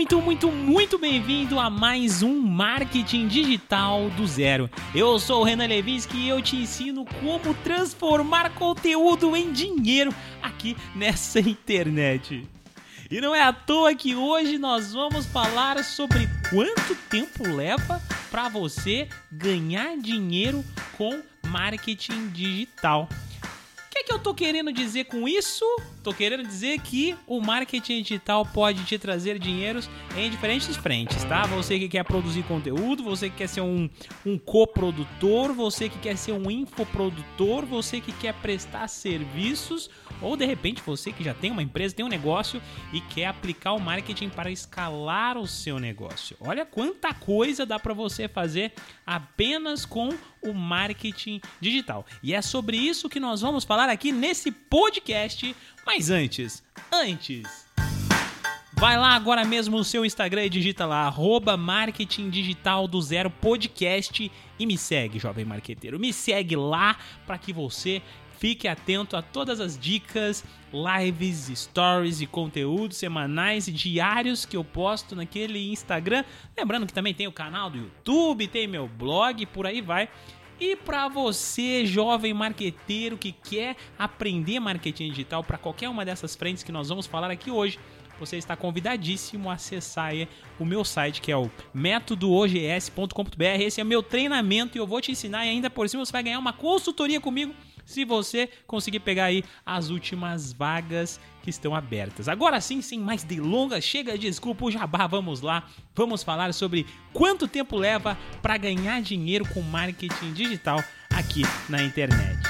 muito, muito, muito bem-vindo a mais um Marketing Digital do Zero. Eu sou o Renan Levinsky e eu te ensino como transformar conteúdo em dinheiro aqui nessa internet. E não é à toa que hoje nós vamos falar sobre quanto tempo leva para você ganhar dinheiro com marketing digital que, que eu tô querendo dizer com isso? Tô querendo dizer que o marketing digital pode te trazer dinheiros em diferentes frentes, tá? Você que quer produzir conteúdo, você que quer ser um, um coprodutor, você que quer ser um infoprodutor, você que quer prestar serviços, ou de repente você que já tem uma empresa, tem um negócio e quer aplicar o marketing para escalar o seu negócio. Olha quanta coisa dá para você fazer apenas com o marketing digital. E é sobre isso que nós vamos falar aqui nesse podcast. Mas antes, antes. Vai lá agora mesmo no seu Instagram e digita lá, arroba marketing digital do zero podcast e me segue, jovem marqueteiro. Me segue lá para que você fique atento a todas as dicas, lives, stories e conteúdos semanais e diários que eu posto naquele Instagram. Lembrando que também tem o canal do YouTube, tem meu blog, por aí vai. E para você, jovem marqueteiro que quer aprender marketing digital para qualquer uma dessas frentes que nós vamos falar aqui hoje, você está convidadíssimo a acessar o meu site, que é o métodoogs.com.br. Esse é meu treinamento e eu vou te ensinar e ainda por cima você vai ganhar uma consultoria comigo se você conseguir pegar aí as últimas vagas que estão abertas. Agora sim, sem mais delongas, chega de desculpa o jabá, vamos lá. Vamos falar sobre quanto tempo leva para ganhar dinheiro com marketing digital aqui na internet.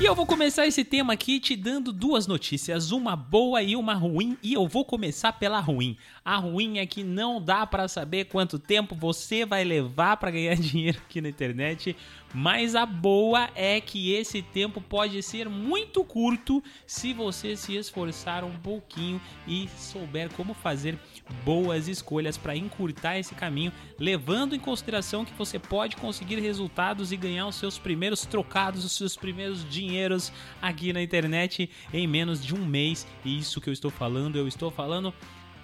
E eu vou começar esse tema aqui te dando duas notícias, uma boa e uma ruim, e eu vou começar pela ruim. A ruim é que não dá para saber quanto tempo você vai levar para ganhar dinheiro aqui na internet, mas a boa é que esse tempo pode ser muito curto se você se esforçar um pouquinho e souber como fazer boas escolhas para encurtar esse caminho, levando em consideração que você pode conseguir resultados e ganhar os seus primeiros trocados, os seus primeiros dinheiros aqui na internet em menos de um mês. E isso que eu estou falando, eu estou falando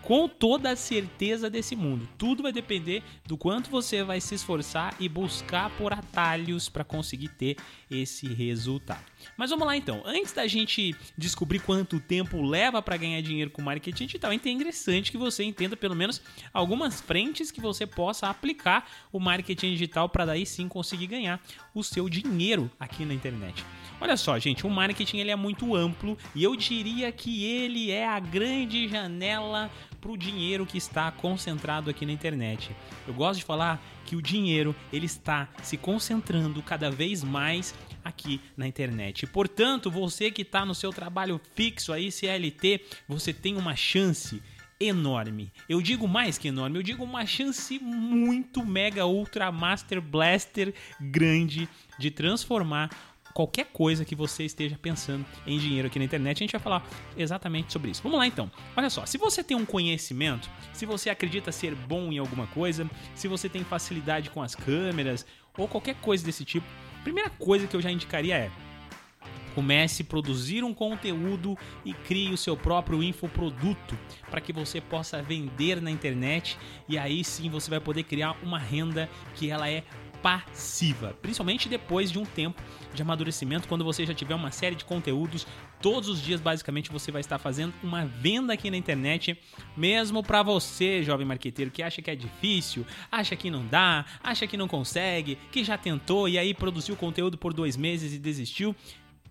com toda a certeza desse mundo. Tudo vai depender do quanto você vai se esforçar e buscar por atalhos para conseguir ter esse resultado. Mas vamos lá então. Antes da gente descobrir quanto tempo leva para ganhar dinheiro com marketing digital, é interessante que você entenda pelo menos algumas frentes que você possa aplicar o marketing digital para daí sim conseguir ganhar o seu dinheiro aqui na internet. Olha só, gente, o marketing ele é muito amplo e eu diria que ele é a grande janela para o dinheiro que está concentrado aqui na internet. Eu gosto de falar que o dinheiro ele está se concentrando cada vez mais aqui na internet. Portanto, você que está no seu trabalho fixo aí, CLT, você tem uma chance enorme. Eu digo mais que enorme, eu digo uma chance muito mega ultra master blaster grande de transformar qualquer coisa que você esteja pensando em dinheiro aqui na internet, a gente vai falar exatamente sobre isso. Vamos lá então. Olha só, se você tem um conhecimento, se você acredita ser bom em alguma coisa, se você tem facilidade com as câmeras ou qualquer coisa desse tipo, a primeira coisa que eu já indicaria é Comece a produzir um conteúdo e crie o seu próprio infoproduto para que você possa vender na internet e aí sim você vai poder criar uma renda que ela é passiva, principalmente depois de um tempo de amadurecimento, quando você já tiver uma série de conteúdos, todos os dias basicamente você vai estar fazendo uma venda aqui na internet, mesmo para você, jovem marqueteiro, que acha que é difícil, acha que não dá, acha que não consegue, que já tentou e aí produziu conteúdo por dois meses e desistiu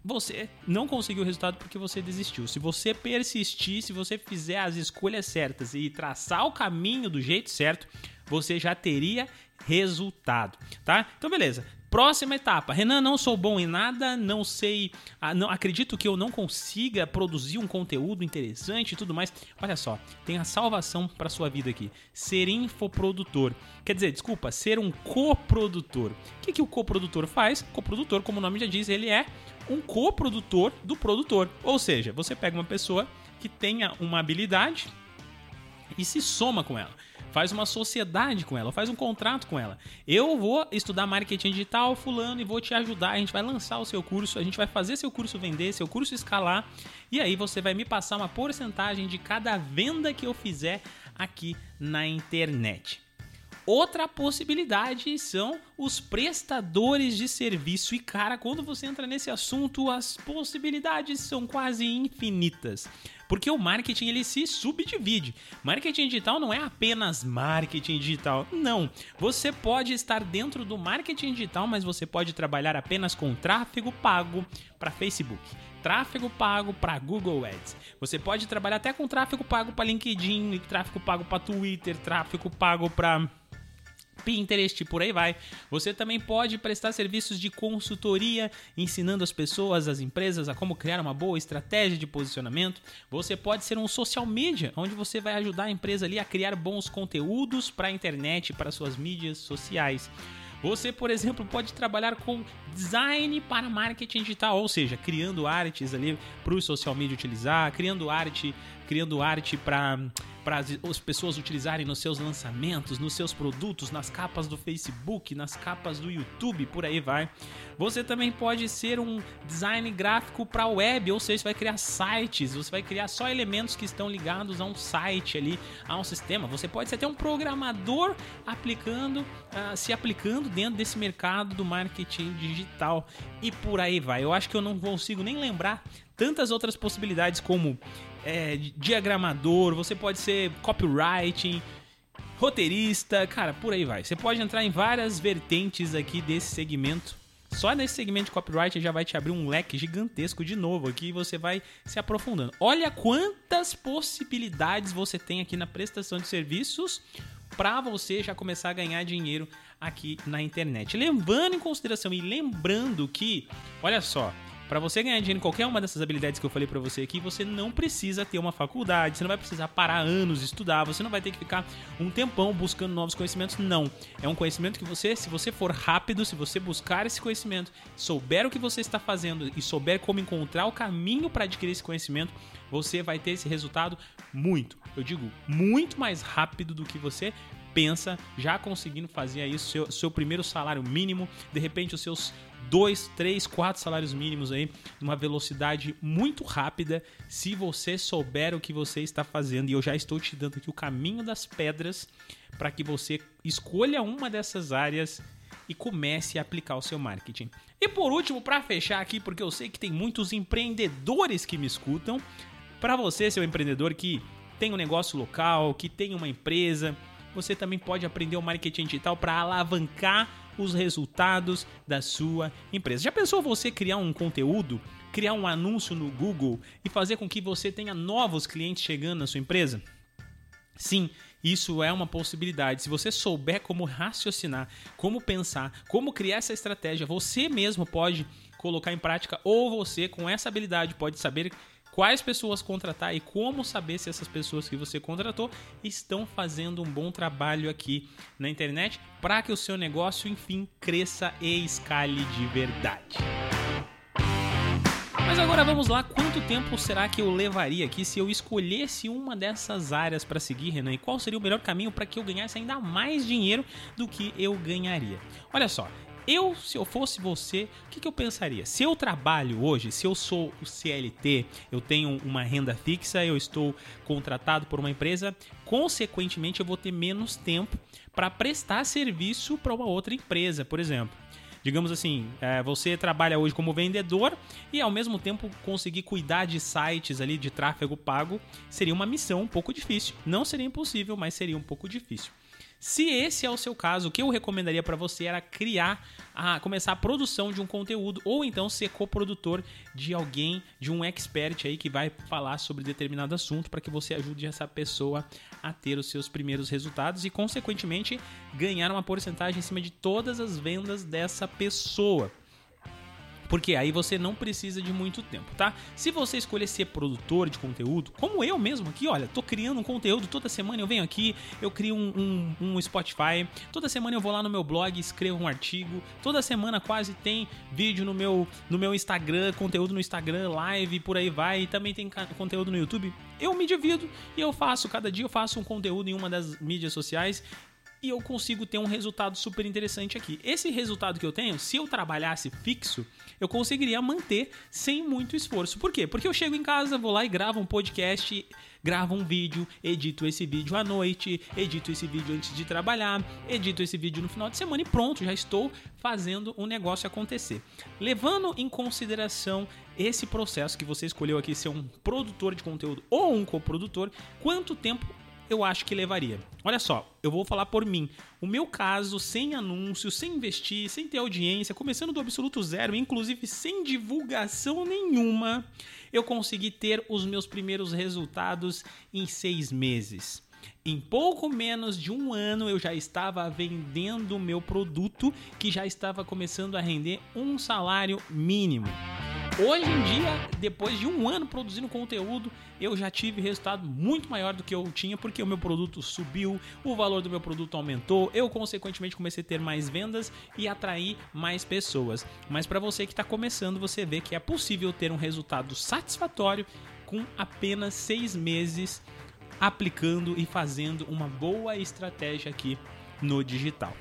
você não conseguiu o resultado porque você desistiu. Se você persistir, se você fizer as escolhas certas e traçar o caminho do jeito certo, você já teria resultado, tá? Então beleza. Próxima etapa. Renan, não sou bom em nada, não sei, ah, não acredito que eu não consiga produzir um conteúdo interessante e tudo mais. Olha só, tem a salvação para sua vida aqui. Ser infoprodutor. Quer dizer, desculpa, ser um coprodutor. O que, que o coprodutor faz? Coprodutor, como o nome já diz, ele é um coprodutor do produtor. Ou seja, você pega uma pessoa que tenha uma habilidade e se soma com ela faz uma sociedade com ela, faz um contrato com ela. Eu vou estudar marketing digital, fulano, e vou te ajudar. A gente vai lançar o seu curso, a gente vai fazer seu curso vender, seu curso escalar, e aí você vai me passar uma porcentagem de cada venda que eu fizer aqui na internet. Outra possibilidade são os prestadores de serviço. E cara, quando você entra nesse assunto, as possibilidades são quase infinitas. Porque o marketing ele se subdivide. Marketing digital não é apenas marketing digital. Não. Você pode estar dentro do marketing digital, mas você pode trabalhar apenas com tráfego pago para Facebook tráfego pago para Google Ads. Você pode trabalhar até com tráfego pago para LinkedIn, tráfego pago para Twitter, tráfego pago para Pinterest, por aí vai. Você também pode prestar serviços de consultoria, ensinando as pessoas, as empresas a como criar uma boa estratégia de posicionamento. Você pode ser um social media, onde você vai ajudar a empresa ali a criar bons conteúdos para a internet, para suas mídias sociais. Você, por exemplo, pode trabalhar com design para marketing digital, ou seja, criando artes ali para o social media utilizar, criando arte, criando arte para para as pessoas utilizarem nos seus lançamentos, nos seus produtos, nas capas do Facebook, nas capas do YouTube, por aí vai. Você também pode ser um design gráfico para web, ou seja, você vai criar sites, você vai criar só elementos que estão ligados a um site ali, a um sistema. Você pode ser até um programador aplicando, uh, se aplicando dentro desse mercado do marketing digital e por aí vai. Eu acho que eu não consigo nem lembrar tantas outras possibilidades como é, diagramador, você pode ser copywriting, roteirista, cara, por aí vai. Você pode entrar em várias vertentes aqui desse segmento. Só nesse segmento de copyright já vai te abrir um leque gigantesco de novo aqui e você vai se aprofundando. Olha quantas possibilidades você tem aqui na prestação de serviços para você já começar a ganhar dinheiro aqui na internet. Levando em consideração e lembrando que, olha só, para você ganhar dinheiro em qualquer uma dessas habilidades que eu falei para você aqui, você não precisa ter uma faculdade, você não vai precisar parar anos estudar, você não vai ter que ficar um tempão buscando novos conhecimentos, não. É um conhecimento que você, se você for rápido, se você buscar esse conhecimento, souber o que você está fazendo e souber como encontrar o caminho para adquirir esse conhecimento, você vai ter esse resultado muito, eu digo, muito mais rápido do que você pensa, já conseguindo fazer isso, seu, seu primeiro salário mínimo, de repente os seus dois, três, quatro salários mínimos aí, numa velocidade muito rápida, se você souber o que você está fazendo. E eu já estou te dando aqui o caminho das pedras para que você escolha uma dessas áreas e comece a aplicar o seu marketing. E por último, para fechar aqui, porque eu sei que tem muitos empreendedores que me escutam, para você, seu empreendedor que tem um negócio local, que tem uma empresa, você também pode aprender o marketing digital para alavancar os resultados da sua empresa. Já pensou você criar um conteúdo, criar um anúncio no Google e fazer com que você tenha novos clientes chegando na sua empresa? Sim, isso é uma possibilidade. Se você souber como raciocinar, como pensar, como criar essa estratégia, você mesmo pode colocar em prática ou você com essa habilidade pode saber quais pessoas contratar e como saber se essas pessoas que você contratou estão fazendo um bom trabalho aqui na internet para que o seu negócio, enfim, cresça e escale de verdade. Mas agora vamos lá, quanto tempo será que eu levaria aqui se eu escolhesse uma dessas áreas para seguir, Renan? E qual seria o melhor caminho para que eu ganhasse ainda mais dinheiro do que eu ganharia? Olha só, eu, se eu fosse você, o que, que, eu pensaria? Se eu trabalho hoje, se eu sou o CLT, eu tenho uma renda fixa, eu estou contratado por uma empresa, consequentemente eu vou ter menos tempo para prestar serviço para uma outra empresa, por exemplo. Digamos assim, é, você trabalha hoje como vendedor e ao mesmo tempo conseguir cuidar de sites ali de tráfego pago seria uma missão um pouco difícil. Não seria impossível, mas seria um pouco difícil. Se esse é o seu caso, o que eu recomendaria para você era criar, a, começar a produção de um conteúdo ou então ser coprodutor de alguém, de um expert aí que vai falar sobre determinado assunto para que você ajude essa pessoa a ter os seus primeiros resultados e consequentemente ganhar uma porcentagem em cima de todas as vendas dessa pessoa. Porque aí você não precisa de muito tempo, tá? Se você escolher ser produtor de conteúdo, como eu mesmo aqui, olha, tô criando um conteúdo toda semana, eu venho aqui, eu crio um, um, um Spotify, toda semana eu vou lá no meu blog, escrevo um artigo, toda semana quase tem vídeo no meu, no meu Instagram, conteúdo no Instagram, live, por aí vai, e também tem conteúdo no YouTube. Eu me divido e eu faço, cada dia eu faço um conteúdo em uma das mídias sociais e eu consigo ter um resultado super interessante aqui. Esse resultado que eu tenho, se eu trabalhasse fixo, eu conseguiria manter sem muito esforço. Por quê? Porque eu chego em casa, vou lá e gravo um podcast, gravo um vídeo, edito esse vídeo à noite, edito esse vídeo antes de trabalhar, edito esse vídeo no final de semana e pronto, já estou fazendo o um negócio acontecer. Levando em consideração esse processo que você escolheu aqui ser um produtor de conteúdo ou um coprodutor, quanto tempo eu acho que levaria. Olha só, eu vou falar por mim. O meu caso, sem anúncio, sem investir, sem ter audiência, começando do absoluto zero, inclusive sem divulgação nenhuma, eu consegui ter os meus primeiros resultados em seis meses. Em pouco menos de um ano eu já estava vendendo meu produto que já estava começando a render um salário mínimo. Hoje em dia, depois de um ano produzindo conteúdo, eu já tive resultado muito maior do que eu tinha, porque o meu produto subiu, o valor do meu produto aumentou, eu consequentemente comecei a ter mais vendas e atrair mais pessoas. Mas para você que está começando, você vê que é possível ter um resultado satisfatório com apenas seis meses aplicando e fazendo uma boa estratégia aqui no digital.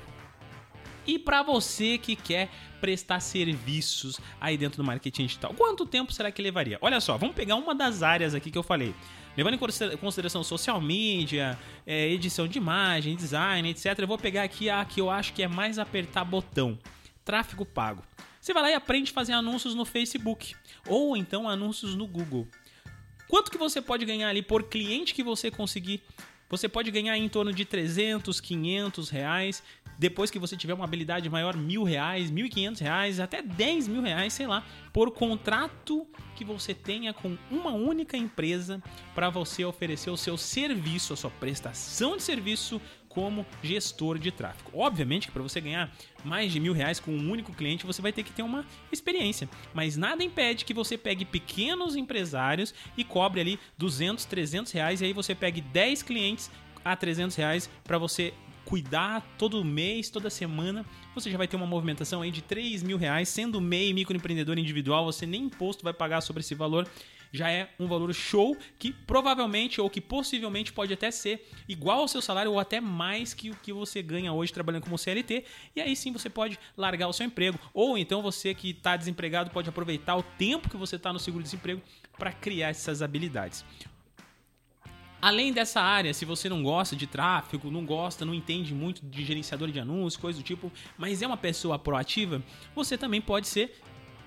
E para você que quer prestar serviços aí dentro do marketing digital, quanto tempo será que levaria? Olha só, vamos pegar uma das áreas aqui que eu falei. Levando em consideração social media, é, edição de imagem, design, etc. Eu vou pegar aqui a que eu acho que é mais apertar botão: tráfego pago. Você vai lá e aprende a fazer anúncios no Facebook ou então anúncios no Google. Quanto que você pode ganhar ali por cliente que você conseguir você pode ganhar em torno de 300, 500 reais. Depois que você tiver uma habilidade maior, mil reais, mil e quinhentos reais, até dez mil reais, sei lá, por contrato que você tenha com uma única empresa para você oferecer o seu serviço, a sua prestação de serviço como gestor de tráfego. Obviamente que para você ganhar mais de mil reais com um único cliente, você vai ter que ter uma experiência. Mas nada impede que você pegue pequenos empresários e cobre ali 200, 300 reais e aí você pegue 10 clientes a 300 reais para você cuidar todo mês, toda semana, você já vai ter uma movimentação aí de 3 mil reais, sendo MEI, microempreendedor individual, você nem imposto vai pagar sobre esse valor já é um valor show que provavelmente ou que possivelmente pode até ser igual ao seu salário ou até mais que o que você ganha hoje trabalhando como CLT. E aí sim você pode largar o seu emprego. Ou então você que está desempregado pode aproveitar o tempo que você está no seguro-desemprego para criar essas habilidades. Além dessa área, se você não gosta de tráfego, não gosta, não entende muito de gerenciador de anúncios, coisa do tipo, mas é uma pessoa proativa, você também pode ser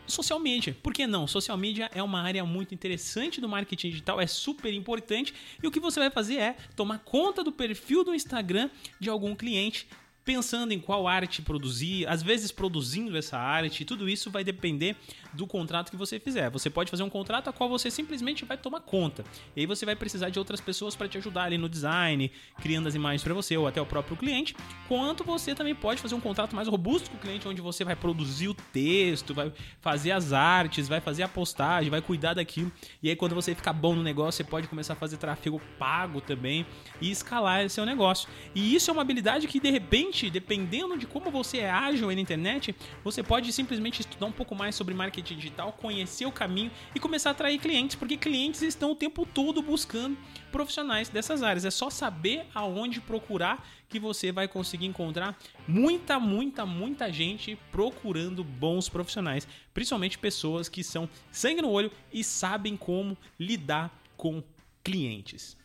social media. Por que não? Social media é uma área muito interessante do marketing digital, é super importante. E o que você vai fazer é tomar conta do perfil do Instagram de algum cliente pensando em qual arte produzir, às vezes produzindo essa arte, tudo isso vai depender do contrato que você fizer. Você pode fazer um contrato a qual você simplesmente vai tomar conta. E aí você vai precisar de outras pessoas para te ajudar ali no design, criando as imagens para você ou até o próprio cliente, quanto você também pode fazer um contrato mais robusto com o cliente onde você vai produzir o texto, vai fazer as artes, vai fazer a postagem, vai cuidar daquilo. E aí quando você ficar bom no negócio, você pode começar a fazer tráfego pago também e escalar seu negócio. E isso é uma habilidade que de repente dependendo de como você é ágil na internet, você pode simplesmente estudar um pouco mais sobre marketing digital, conhecer o caminho e começar a atrair clientes, porque clientes estão o tempo todo buscando profissionais dessas áreas. É só saber aonde procurar que você vai conseguir encontrar muita, muita, muita gente procurando bons profissionais, principalmente pessoas que são sangue no olho e sabem como lidar com clientes.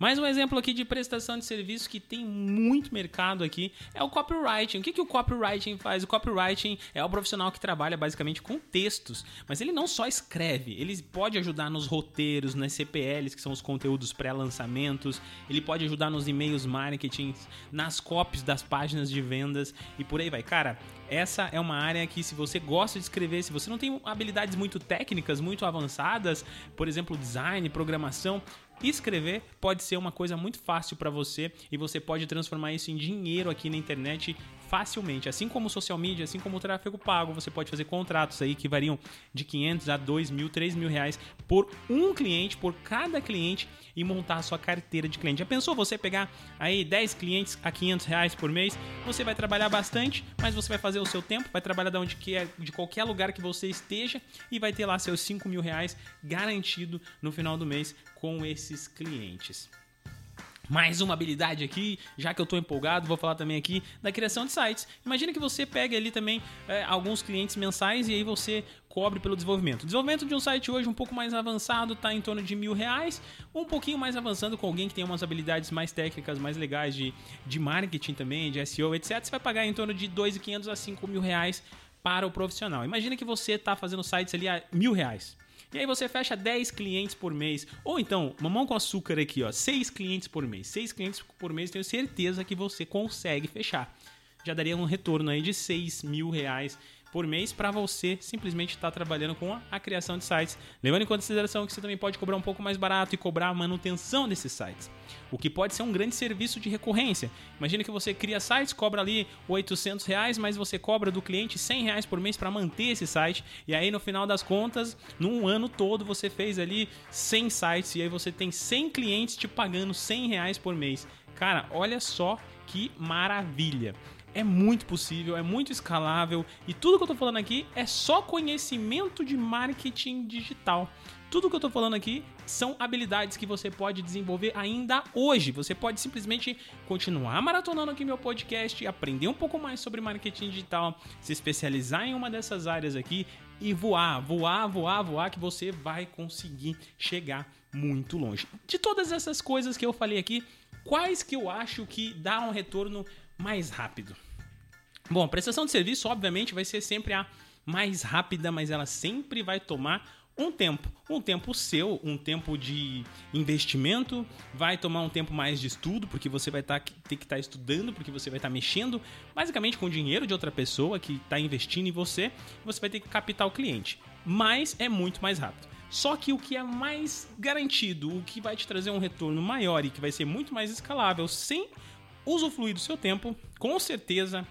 Mais um exemplo aqui de prestação de serviço que tem muito mercado aqui é o copywriting. O que, que o copywriting faz? O copywriting é o profissional que trabalha basicamente com textos, mas ele não só escreve, ele pode ajudar nos roteiros, nas CPLs, que são os conteúdos pré-lançamentos, ele pode ajudar nos e-mails marketing, nas copies das páginas de vendas e por aí vai. Cara, essa é uma área que se você gosta de escrever, se você não tem habilidades muito técnicas, muito avançadas, por exemplo, design, programação, escrever pode ser uma coisa muito fácil para você e você pode transformar isso em dinheiro aqui na internet facilmente. Assim como social media, assim como o tráfego pago, você pode fazer contratos aí que variam de 500 a 2 mil, 3 mil reais por um cliente, por cada cliente e montar a sua carteira de cliente. Já pensou você pegar aí 10 clientes a 500 reais por mês? Você vai trabalhar bastante, mas você vai fazer o seu tempo, vai trabalhar de onde quer, de qualquer lugar que você esteja e vai ter lá seus 5 mil reais garantido no final do mês com esses clientes. Mais uma habilidade aqui, já que eu estou empolgado, vou falar também aqui da criação de sites. Imagina que você pega ali também é, alguns clientes mensais e aí você cobre pelo desenvolvimento. O desenvolvimento de um site hoje um pouco mais avançado está em torno de mil reais, um pouquinho mais avançando com alguém que tem umas habilidades mais técnicas, mais legais de, de marketing também, de SEO, etc. Você vai pagar em torno de 2.500 a 5 mil reais para o profissional. Imagina que você está fazendo sites ali a mil reais. E aí você fecha 10 clientes por mês. Ou então, mamão com açúcar aqui, ó, 6 clientes por mês. 6 clientes por mês, tenho certeza que você consegue fechar. Já daria um retorno aí de 6 mil reais por mês para você simplesmente estar tá trabalhando com a, a, criação de sites, levando em consideração que você também pode cobrar um pouco mais barato e cobrar a manutenção desses sites, o que pode ser um grande serviço de recorrência. Imagina que você cria sites, cobra ali 800 reais, mas você cobra do cliente 100 reais por mês para manter esse site, e aí no final das contas, num ano todo você fez ali 100 sites e aí você tem 100 clientes te pagando 100 reais por mês. Cara, olha só que maravilha. É muito possível, é muito escalável e tudo que eu tô falando aqui é só conhecimento de marketing digital. Tudo que eu tô falando aqui são habilidades que você pode desenvolver ainda hoje. Você pode simplesmente continuar maratonando aqui meu podcast, aprender um pouco mais sobre marketing digital, se especializar em uma dessas áreas aqui e voar, voar, voar, voar, que você vai conseguir chegar muito longe. De todas essas coisas que eu falei aqui, quais que eu acho que dá um retorno mais rápido. Bom, a prestação de serviço, obviamente, vai ser sempre a mais rápida, mas ela sempre vai tomar um tempo. Um tempo seu, um tempo de investimento, vai tomar um tempo mais de estudo, porque você vai tá, ter que estar tá estudando, porque você vai estar tá mexendo basicamente com o dinheiro de outra pessoa que está investindo em você, você vai ter que captar o cliente. Mas é muito mais rápido. Só que o que é mais garantido, o que vai te trazer um retorno maior e que vai ser muito mais escalável sem usufruir do seu tempo, com certeza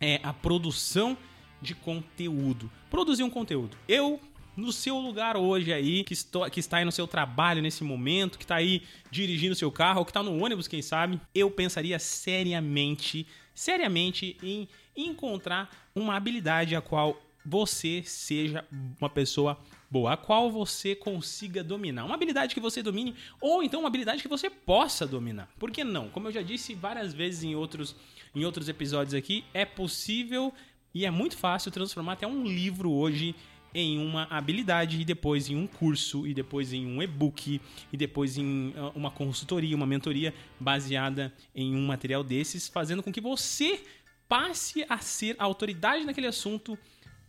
é a produção de conteúdo. Produzir um conteúdo. Eu, no seu lugar hoje aí, que, estou, que está aí no seu trabalho nesse momento, que está aí dirigindo seu carro, ou que está no ônibus, quem sabe, eu pensaria seriamente, seriamente em encontrar uma habilidade a qual você seja uma pessoa boa, a qual você consiga dominar. Uma habilidade que você domine, ou então uma habilidade que você possa dominar. Por que não? Como eu já disse várias vezes em outros, em outros episódios aqui, é possível e é muito fácil transformar até um livro hoje em uma habilidade e depois em um curso e depois em um e-book e depois em ah, uma consultoria, uma mentoria baseada em um material desses, fazendo com que você passe a ser a autoridade naquele assunto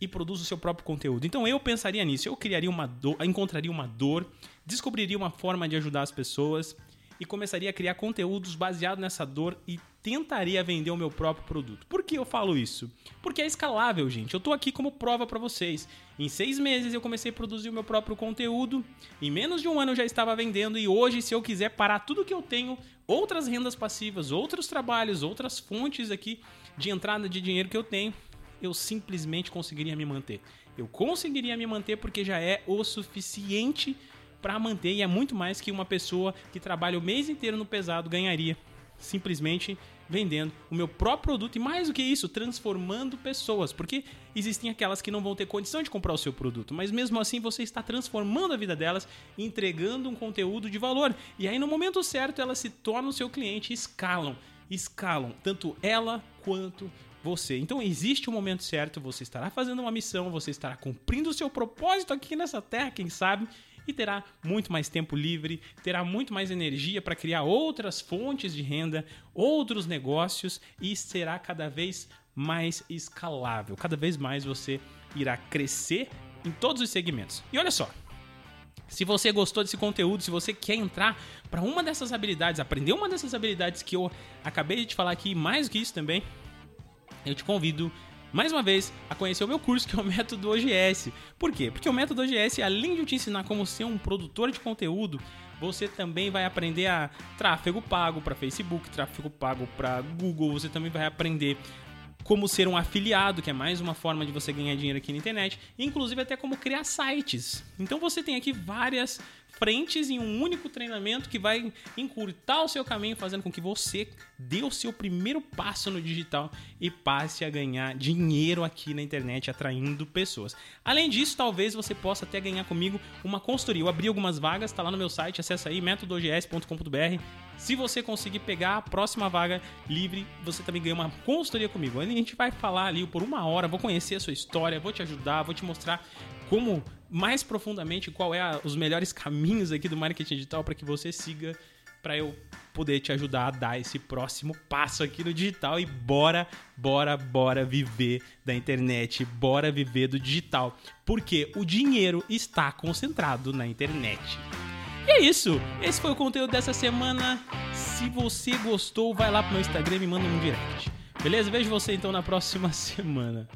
e produz o seu próprio conteúdo. Então eu pensaria nisso, eu criaria uma dor, encontraria uma dor, descobriria uma forma de ajudar as pessoas e começaria a criar conteúdos baseados nessa dor e tentaria vender o meu próprio produto. Por que eu falo isso? Porque é escalável, gente. Eu estou aqui como prova para vocês. Em seis meses eu comecei a produzir o meu próprio conteúdo. Em menos de um ano eu já estava vendendo e hoje, se eu quiser parar tudo que eu tenho, outras rendas passivas, outros trabalhos, outras fontes aqui de entrada de dinheiro que eu tenho, eu simplesmente conseguiria me manter. Eu conseguiria me manter porque já é o suficiente para manter e é muito mais que uma pessoa que trabalha o mês inteiro no pesado ganharia simplesmente vendendo o meu próprio produto e mais do que isso, transformando pessoas, porque existem aquelas que não vão ter condição de comprar o seu produto, mas mesmo assim você está transformando a vida delas, entregando um conteúdo de valor. E aí no momento certo elas se tornam seu cliente e escalam, escalam tanto ela quanto você. Então existe um momento certo, você estará fazendo uma missão, você estará cumprindo o seu propósito aqui nessa terra, quem sabe, e terá muito mais tempo livre, terá muito mais energia para criar outras fontes de renda, outros negócios e será cada vez mais escalável. Cada vez mais você irá crescer em todos os segmentos. E olha só, se você gostou desse conteúdo, se você quer entrar para uma dessas habilidades, aprender uma dessas habilidades que eu acabei de te falar aqui, mais do que isso também, eu te convido mais uma vez a conhecer o meu curso que é o Método OGS. Por quê? Porque o Método OGS, além de te ensinar como ser um produtor de conteúdo, você também vai aprender a tráfego pago para Facebook, tráfego pago para Google, você também vai aprender como ser um afiliado, que é mais uma forma de você ganhar dinheiro aqui na internet, inclusive até como criar sites. Então você tem aqui várias frentes em um único treinamento que vai encurtar o seu caminho, fazendo com que você dê o seu primeiro passo no digital e passe a ganhar dinheiro aqui na internet, atraindo pessoas. Além disso, talvez você possa até ganhar comigo uma consultoria. Eu abri algumas vagas, está lá no meu site, acessa aí métodogs.com.br. Se você conseguir pegar a próxima vaga livre, você também ganha uma consultoria comigo. A gente vai falar ali por uma hora, vou conhecer a sua história, vou te ajudar, vou te mostrar como mais profundamente qual é a, os melhores caminhos aqui do marketing digital para que você siga para eu poder te ajudar a dar esse próximo passo aqui no digital e bora, bora, bora viver da internet, bora viver do digital, porque o dinheiro está concentrado na internet. E é isso, esse foi o conteúdo dessa semana. Se você gostou, vai lá pro meu Instagram e manda um direct. Beleza? Vejo você então na próxima semana.